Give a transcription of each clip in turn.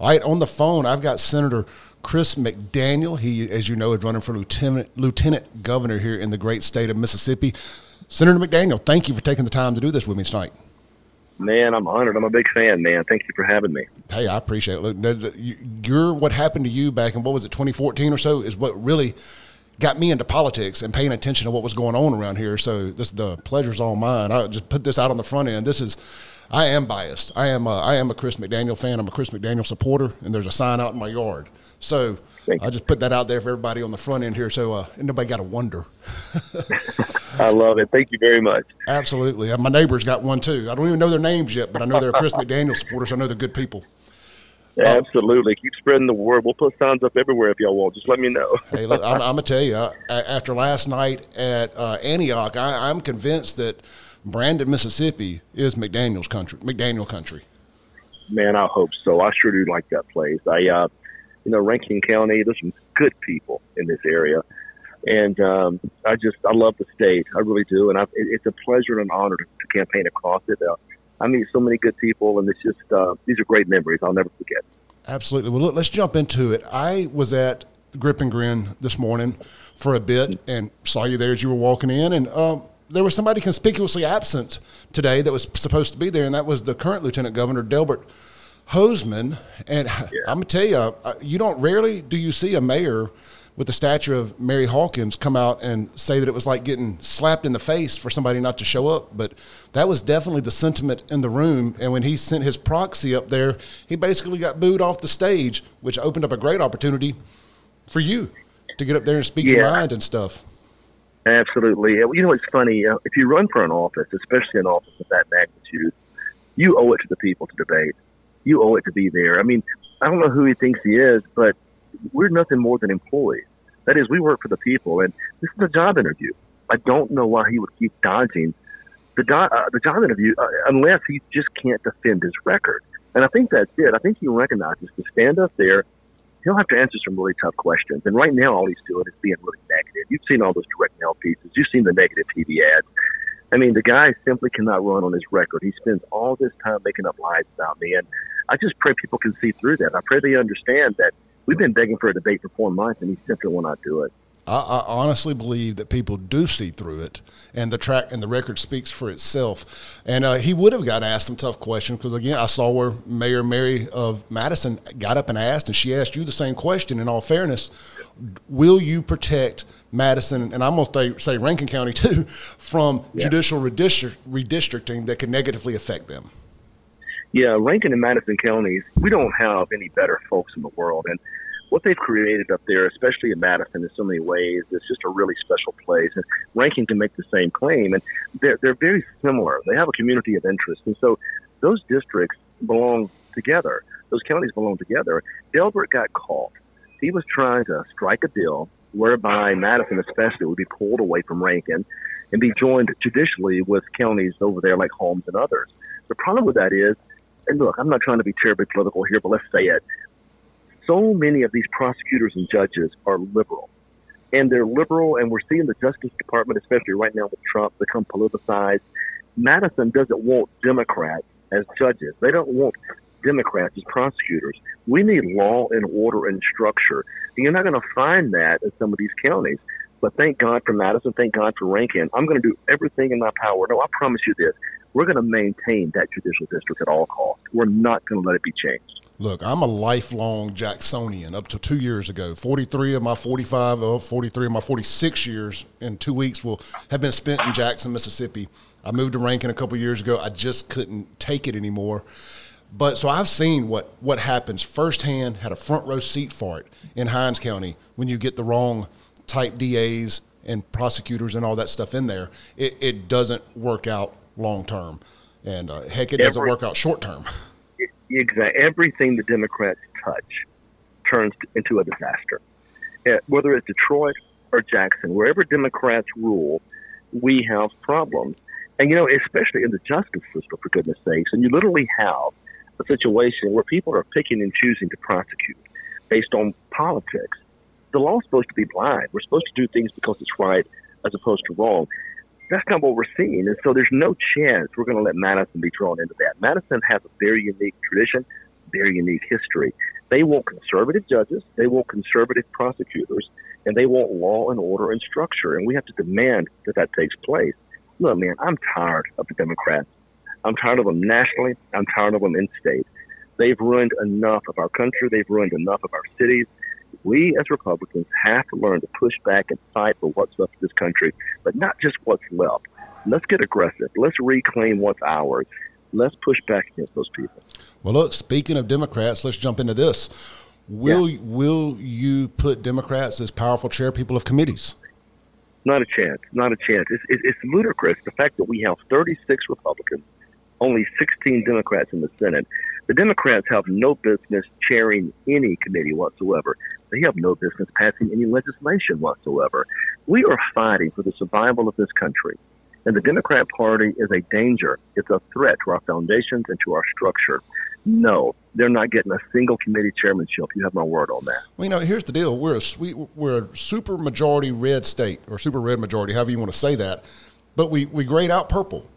All right, on the phone, I've got Senator Chris McDaniel. He, as you know, is running for lieutenant lieutenant governor here in the great state of Mississippi. Senator McDaniel, thank you for taking the time to do this with me tonight. Man, I'm honored. I'm a big fan, man. Thank you for having me. Hey, I appreciate it. Look, you're what happened to you back in what was it, 2014 or so, is what really got me into politics and paying attention to what was going on around here. So this the pleasure's all mine. I just put this out on the front end. This is I am biased. I am a, I am a Chris McDaniel fan. I'm a Chris McDaniel supporter, and there's a sign out in my yard. So I just put that out there for everybody on the front end here, so uh, nobody got to wonder. I love it. Thank you very much. Absolutely. Uh, my neighbor's got one too. I don't even know their names yet, but I know they're Chris McDaniel supporters. I know they're good people. Absolutely. Keep spreading the word. We'll put signs up everywhere if y'all want. Just let me know. hey, look, I'm, I'm going to tell you, uh, after last night at uh, Antioch, I, I'm convinced that Brandon, Mississippi is McDaniel's country, McDaniel country. Man, I hope so. I sure do like that place. I, uh, you know, Rankin County, there's some good people in this area. And um, I just, I love the state. I really do. And I, it, it's a pleasure and an honor to, to campaign across it. Uh, I meet so many good people, and it's just uh, these are great memories. I'll never forget. Absolutely. Well, look, let's jump into it. I was at Grip and Grin this morning for a bit and saw you there as you were walking in, and um, there was somebody conspicuously absent today that was supposed to be there, and that was the current Lieutenant Governor Delbert Hosemann. And yeah. I'm gonna tell you, uh, you don't rarely do you see a mayor with the stature of Mary Hawkins come out and say that it was like getting slapped in the face for somebody not to show up. But that was definitely the sentiment in the room. And when he sent his proxy up there, he basically got booed off the stage, which opened up a great opportunity for you to get up there and speak yeah. your mind and stuff. Absolutely. You know, it's funny. Uh, if you run for an office, especially an office of that magnitude, you owe it to the people to debate. You owe it to be there. I mean, I don't know who he thinks he is, but we're nothing more than employees. That is, we work for the people, and this is a job interview. I don't know why he would keep dodging the do- uh, the job interview uh, unless he just can't defend his record. And I think that's it. I think he recognizes to stand up there, he'll have to answer some really tough questions. And right now, all he's doing is being really negative. You've seen all those direct mail pieces. You've seen the negative TV ads. I mean, the guy simply cannot run on his record. He spends all this time making up lies about me, and I just pray people can see through that. I pray they understand that we've been begging for a debate for four months, and he simply will not do it. I, I, honestly believe that people do see through it, and the track and the record speaks for itself. And uh, he would have got asked some tough questions because again, I saw where Mayor Mary of Madison got up and asked, and she asked you the same question. In all fairness, will you protect Madison and I'm going to say Rankin County too from yeah. judicial redistricting that could negatively affect them? Yeah, Rankin and Madison counties, we don't have any better folks in the world. And what they've created up there, especially in Madison, in so many ways, is just a really special place. And Rankin can make the same claim, and they're they're very similar. They have a community of interest, and so those districts belong together. Those counties belong together. Delbert got caught. He was trying to strike a deal whereby Madison, especially, would be pulled away from Rankin and be joined judicially with counties over there like Holmes and others. The problem with that is and look, I'm not trying to be terribly political here, but let's say it. So many of these prosecutors and judges are liberal. And they're liberal, and we're seeing the Justice Department, especially right now with Trump, become politicized. Madison doesn't want Democrats as judges. They don't want Democrats as prosecutors. We need law and order and structure. And you're not going to find that in some of these counties. But thank God for Madison. Thank God for Rankin. I'm going to do everything in my power. No, I promise you this we're going to maintain that judicial district at all costs. We're not going to let it be changed. Look, I'm a lifelong Jacksonian up to two years ago. 43 of my 45, oh, 43 of my 46 years in two weeks will have been spent in Jackson, Mississippi. I moved to Rankin a couple years ago. I just couldn't take it anymore. But so I've seen what, what happens firsthand, had a front row seat for it in Hinds County when you get the wrong type DAs and prosecutors and all that stuff in there. It, it doesn't work out long term, and uh, heck, it doesn't work out short term. Exactly. Everything the Democrats touch turns into a disaster. Uh, whether it's Detroit or Jackson, wherever Democrats rule, we have problems. And you know, especially in the justice system, for goodness sakes, and you literally have a situation where people are picking and choosing to prosecute based on politics. The law's supposed to be blind. We're supposed to do things because it's right as opposed to wrong that's not what we're seeing. And so there's no chance we're going to let Madison be drawn into that. Madison has a very unique tradition, very unique history. They want conservative judges, they want conservative prosecutors, and they want law and order and structure. And we have to demand that that takes place. Look, man, I'm tired of the Democrats. I'm tired of them nationally. I'm tired of them in state. They've ruined enough of our country. They've ruined enough of our cities. We as Republicans have to learn to push back and fight for what's left of this country, but not just what's left. Let's get aggressive. Let's reclaim what's ours. Let's push back against those people. Well, look, speaking of Democrats, let's jump into this. Will yeah. will you put Democrats as powerful chair people of committees? Not a chance. Not a chance. It's, it's, it's ludicrous the fact that we have 36 Republicans, only 16 Democrats in the Senate. The Democrats have no business chairing any committee whatsoever. They have no business passing any legislation whatsoever. We are fighting for the survival of this country. And the Democrat Party is a danger. It's a threat to our foundations and to our structure. No, they're not getting a single committee chairmanship. You have my word on that. Well, you know, here's the deal: we're a we, we're a super majority red state, or super red majority, however you want to say that. But we we grade out purple.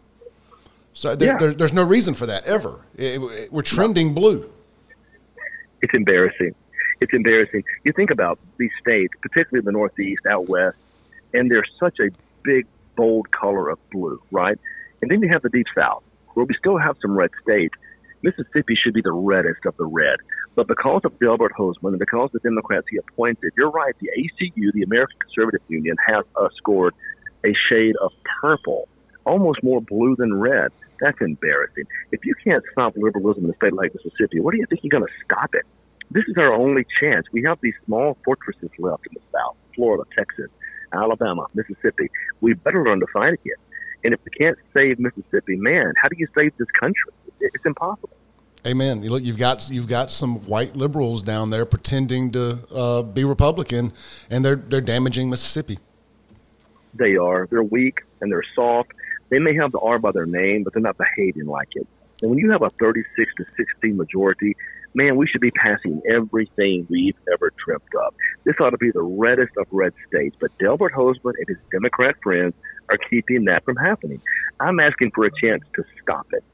So there, yeah. there, there's no reason for that ever. It, it, we're trending no. blue. It's embarrassing. It's embarrassing. You think about these states, particularly the Northeast, out west, and there's such a big bold color of blue, right? And then you have the deep south, where we still have some red states. Mississippi should be the reddest of the red. But because of Delbert Hosemann and because the Democrats he appointed, you're right, the ACU, the American Conservative Union, has uh, scored a shade of purple, almost more blue than red. That's embarrassing. If you can't stop liberalism in a state like Mississippi, what do you think you're going to stop it? This is our only chance. We have these small fortresses left in the South, Florida, Texas, Alabama, Mississippi. We better learn to fight again. And if we can't save Mississippi, man, how do you save this country? It's impossible. Amen. You look, you've got you've got some white liberals down there pretending to uh, be Republican, and they're they're damaging Mississippi. They are. They're weak and they're soft. They may have the R by their name, but they're not behaving like it. And when you have a 36 to 16 majority, man, we should be passing everything we've ever dreamt up. This ought to be the reddest of red states, but Delbert Hosemann and his Democrat friends are keeping that from happening. I'm asking for a chance to stop it.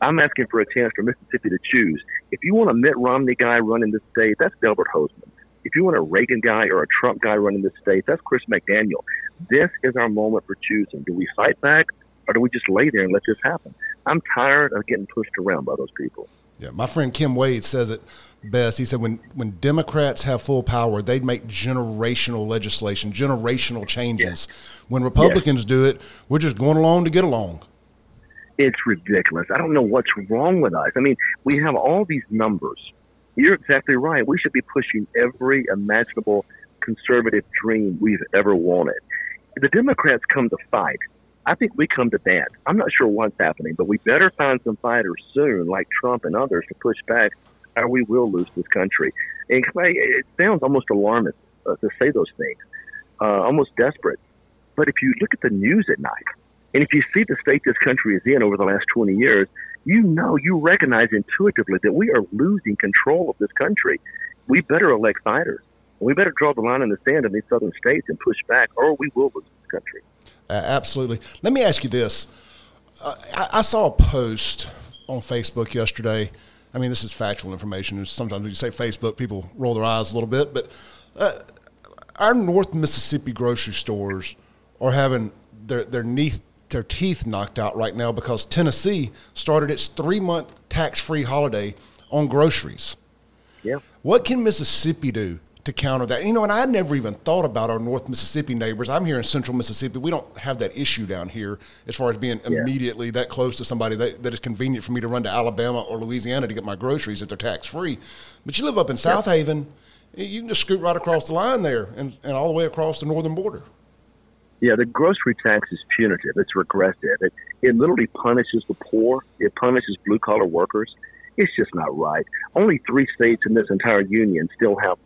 I'm asking for a chance for Mississippi to choose. If you want a Mitt Romney guy running the state, that's Delbert Hosemann. If you want a Reagan guy or a Trump guy running the state, that's Chris McDaniel. This is our moment for choosing. Do we fight back or do we just lay there and let this happen? I'm tired of getting pushed around by those people. Yeah, my friend Kim Wade says it best. He said when when Democrats have full power, they'd make generational legislation, generational changes. Yeah. When Republicans yeah. do it, we're just going along to get along. It's ridiculous. I don't know what's wrong with us. I mean, we have all these numbers. You're exactly right. We should be pushing every imaginable conservative dream we've ever wanted. The Democrats come to fight I think we come to that. I'm not sure what's happening, but we better find some fighters soon, like Trump and others, to push back, or we will lose this country. And it sounds almost alarmist uh, to say those things, uh, almost desperate. But if you look at the news at night, and if you see the state this country is in over the last 20 years, you know, you recognize intuitively that we are losing control of this country. We better elect fighters. We better draw the line in the sand in these southern states and push back, or we will lose this country. Uh, absolutely. Let me ask you this. Uh, I, I, saw a post on Facebook yesterday. I mean, this is factual information. Sometimes when you say Facebook, people roll their eyes a little bit. But uh, our North Mississippi grocery stores are having their their teeth their teeth knocked out right now because Tennessee started its three month tax free holiday on groceries. Yeah. What can Mississippi do to counter that. You know, and I never even thought about our North Mississippi neighbors. I'm here in Central Mississippi. We don't have that issue down here as far as being yeah. immediately that close to somebody that, that is convenient for me to run to Alabama or Louisiana to get my groceries if they're tax free. But you live up in Southaven, you can just scoot right across the line there and, and all the way across the northern border. Yeah, the grocery tax is punitive. It's regressive. It, it literally punishes the poor. It punishes blue collar workers. It's just not right. Only three states in this entire union still have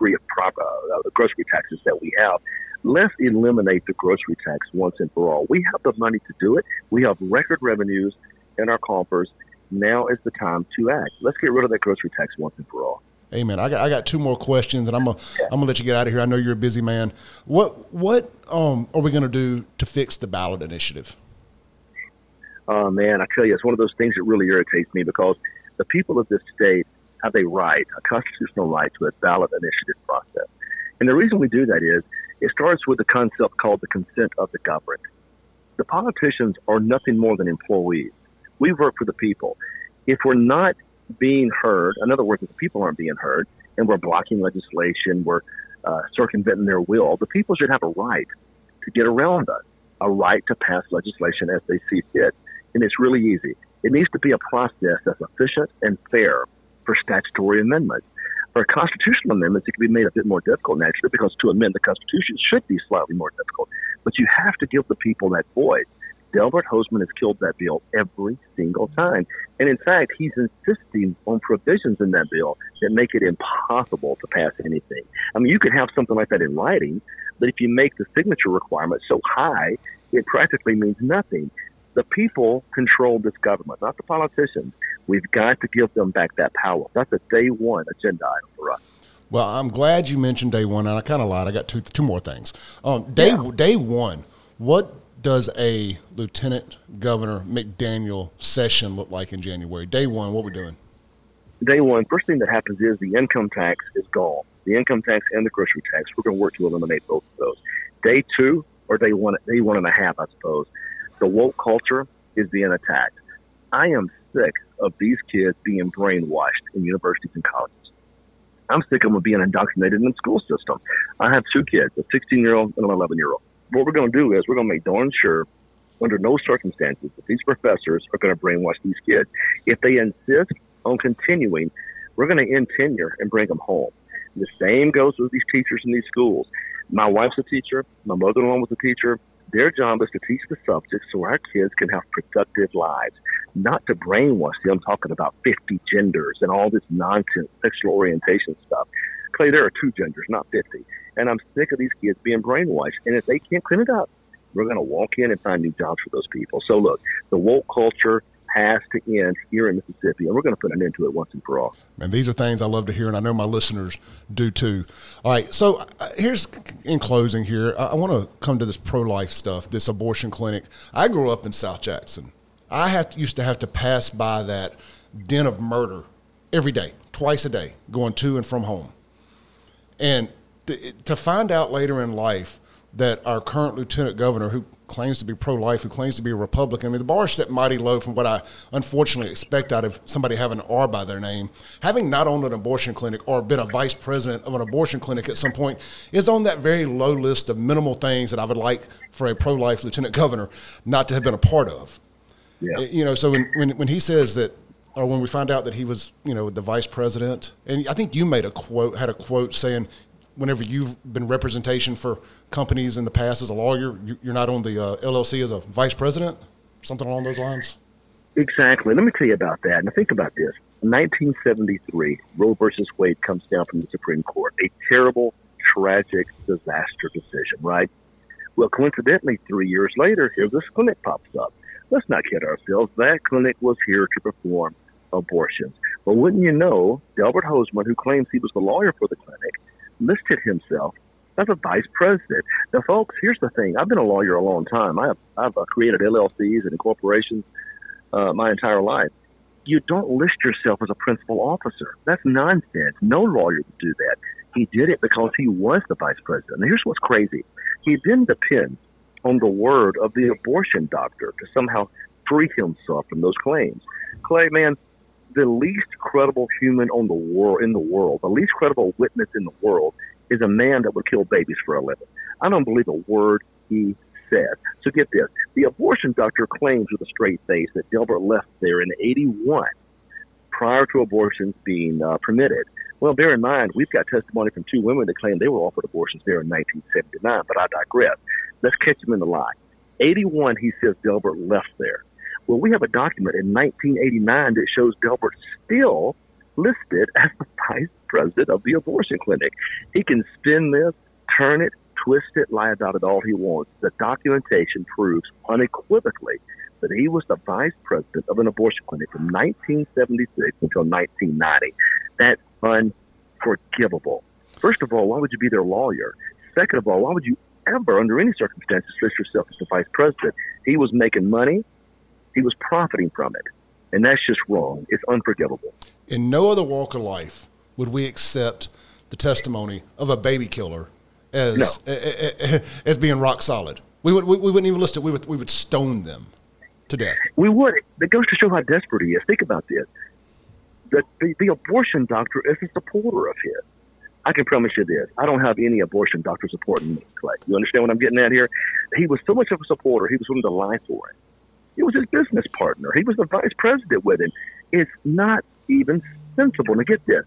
degree of proper, uh, the grocery taxes that we have. Let's eliminate the grocery tax once and for all. We have the money to do it. We have record revenues in our coffers. Now is the time to act. Let's get rid of that grocery tax once and for all. Amen. I got, I got two more questions, and I'm gonna. I'm gonna let you get out of here. I know you're a busy man. What what um, are we gonna do to fix the ballot initiative? Oh man, I tell you, it's one of those things that really irritates me because the people of this state have a right, a constitutional right to a ballot initiative process. And the reason we do that is it starts with the concept called the consent of the governed. The politicians are nothing more than employees. We work for the people. If we're not being heard, in other words, if the people aren't being heard, and we're blocking legislation, we're uh, circumventing their will, the people should have a right to get around us, a right to pass legislation as they see fit. And it's really easy. It needs to be a process that's efficient and fair for statutory amendments. For constitutional amendments, it can be made a bit more difficult naturally because to amend the Constitution should be slightly more difficult. But you have to give the people that voice. Delbert Hosemann has killed that bill every single time. And in fact, he's insisting on provisions in that bill that make it impossible to pass anything. I mean, you could have something like that in writing, but if you make the signature requirement so high, it practically means nothing. The people control this government, not the politicians. We've got to give them back that power. That's a day one agenda item for us. Well, I'm glad you mentioned day one, and I kind of lied. I got two two more things. Um, day yeah. day one, what does a Lieutenant Governor McDaniel session look like in January? Day one, what we're doing? Day one, first thing that happens is the income tax is gone. The income tax and the grocery tax. We're going to work to eliminate both of those. Day two, or day one, day one and a half, I suppose. The woke culture is being attacked. I am sick of these kids being brainwashed in universities and colleges. I'm sick of them being indoctrinated in the school system. I have two kids, a 16 year old and an 11 year old. What we're going to do is we're going to make darn sure, under no circumstances, that these professors are going to brainwash these kids. If they insist on continuing, we're going to end tenure and bring them home. The same goes with these teachers in these schools. My wife's a teacher. My mother-in-law was a teacher. Their job is to teach the subject so our kids can have productive lives, not to brainwash them I'm talking about 50 genders and all this nonsense sexual orientation stuff. Clay, there are two genders, not 50. And I'm sick of these kids being brainwashed. And if they can't clean it up, we're going to walk in and find new jobs for those people. So look, the woke culture has to end here in Mississippi, and we're going to put an end to it once and for all. And these are things I love to hear, and I know my listeners do too. All right, so uh, here's in closing here. I, want to come to this pro-life stuff, this abortion clinic. I grew up in South Jackson. I have to, used to have to pass by that den of murder every day, twice a day, going to and from home. And to, to find out later in life that our current lieutenant governor, who claims to be pro-life, who claims to be a Republican. I mean, the bar is set mighty low from what I unfortunately expect out of somebody having an R by their name. Having not owned an abortion clinic or been a vice president of an abortion clinic at some point is on that very low list of minimal things that I would like for a pro-life lieutenant governor not to have been a part of. Yeah. Eh, you know, so when, when, when he says that or when we find out that he was, you know, the vice president, and I think you made a quote, had a quote saying whenever you've been representation for companies in the past as a lawyer, you're not on the uh, LLC as a vice president, something along those lines. Exactly. Let me tell you about that. Now think about this. 1973, Roe versus Wade comes down from the Supreme Court. A terrible, tragic, disaster decision, right? Well, coincidentally, three years later, here this clinic pops up. Let's not kid ourselves. That clinic was here to perform abortions. But wouldn't you know, Delbert Hosemann, who claims he was the lawyer for the clinic, listed himself as a vice president. Now, folks, here's the thing. I've been a lawyer a long time. I have, I've uh, created LLCs and corporations uh, my entire life. You don't list yourself as a principal officer. That's nonsense. No lawyer would do that. He did it because he was the vice president. Now, here's what's crazy. He then depends on the word of the abortion doctor to somehow free himself from those claims. Clay, man, the least credible human on the world in the world, the least credible witness in the world, is a man that would kill babies for a living. I don't believe a word he said. So get this: the abortion doctor claims with a straight face that Delbert left there in '81, prior to abortions being uh, permitted. Well, bear in mind, we've got testimony from two women that claim they were offered abortions there in 1979, but I digress. Let's catch them in the lie. 81, he says Delbert left there. Well, we have a document in 1989 that shows Delbert still listed as the vice president of the abortion clinic. He can spin this, turn it, twist it, lie about it all he wants. The documentation proves unequivocally that he was the vice president of an abortion clinic from 1976 until 1990. That's unforgivable. First of all, why would you be their lawyer? Second of all, why would you ever, under any circumstances, list yourself as the vice president? He was making money. He was profiting from it. And that's just wrong. It's unforgivable. in no other walk of life would we accept the testimony of a baby killer as No. as being rock solid. We would we, wouldn't even list it. We would we would stone them to death. We would. That goes to show how desperate he is. Think about this. The, the, the abortion doctor is a supporter of his. I can promise you this. I don't have any abortion doctor supporting me, Clay. You understand what I'm getting at here? He was so much of a supporter, he was willing to lie for it. He was his business partner. He was the vice president with him. It's not even sensible. to get this.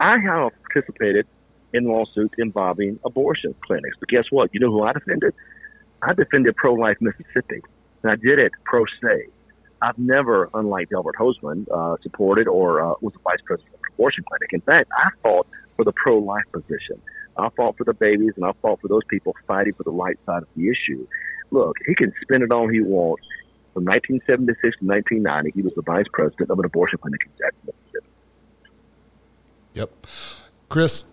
I have participated in lawsuits involving abortion clinics. But guess what? You know who I defended? I defended pro life Mississippi. And I did it pro se. I've never, unlike Delbert Hosemann, uh, supported or uh, was the vice president of an abortion clinic. In fact, I fought for the pro life position. I fought for the babies and I fought for those people fighting for the right side of the issue. Look, he can spin it all he wants. From 1976 to 1990, he was the vice president of an abortion clinic in Jackson, Mississippi. Yep. Chris,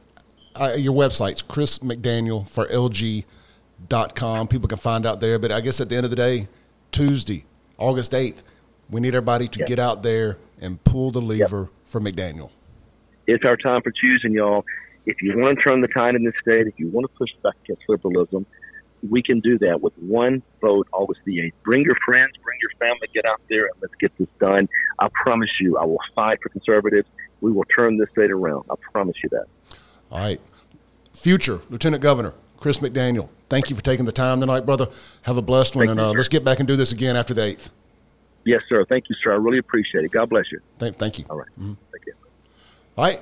uh, your website's Chris McDaniel for LG.com. People can find out there. But I guess at the end of the day, Tuesday, August 8th, we need everybody to Yep. get out there and pull the lever for McDaniel. It's our time for choosing, y'all. If you want to turn the tide in this state, if you want to push back against liberalism, we can do that with one vote August the 8th. Bring your friends, bring your family, get out there, and let's get this done. I promise you, I will fight for conservatives. We will turn this state around. I promise you that. All right. Future Lieutenant Governor Chris McDaniel, thank you for taking the time tonight, brother. Have a blessed one. Thank and uh, let's get back and do this again after the 8th. Yes, sir. Thank you, sir. I really appreciate it. God bless you. Thank, thank you. All right. Thank you. All right.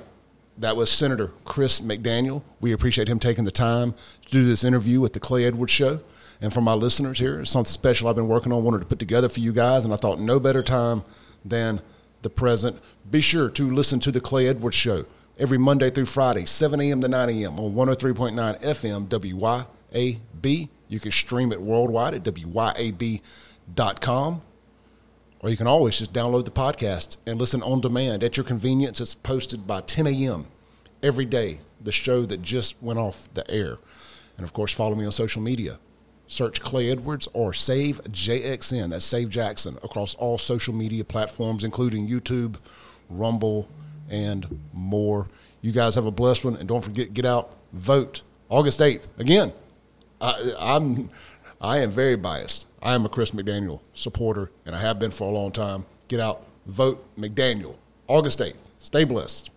That was Senator Chris McDaniel. We appreciate him taking the time to do this interview with the Clay Edwards Show. And for my listeners here, it's something special I've been working on, wanted to put together for you guys, and I thought no better time than the present. Be sure to listen to the Clay Edwards Show every Monday through Friday, 7 a.m. to 9 a.m. on 103.9 FM WYAB. You can stream it worldwide at WYAB.com. Or you can always just download the podcast and listen on demand at your convenience. It's posted by 10 a.m. every day, the show that just went off the air. And of course, follow me on social media. Search Clay Edwards or Save JXN. That's Save Jackson across all social media platforms, including YouTube, Rumble, and more. You guys have a blessed one. And don't forget, get out, vote August 8th. Again, I, I'm I am very biased. I am a Chris McDaniel supporter, and I have been for a long time. Get out, vote McDaniel. August 8th. Stay blessed.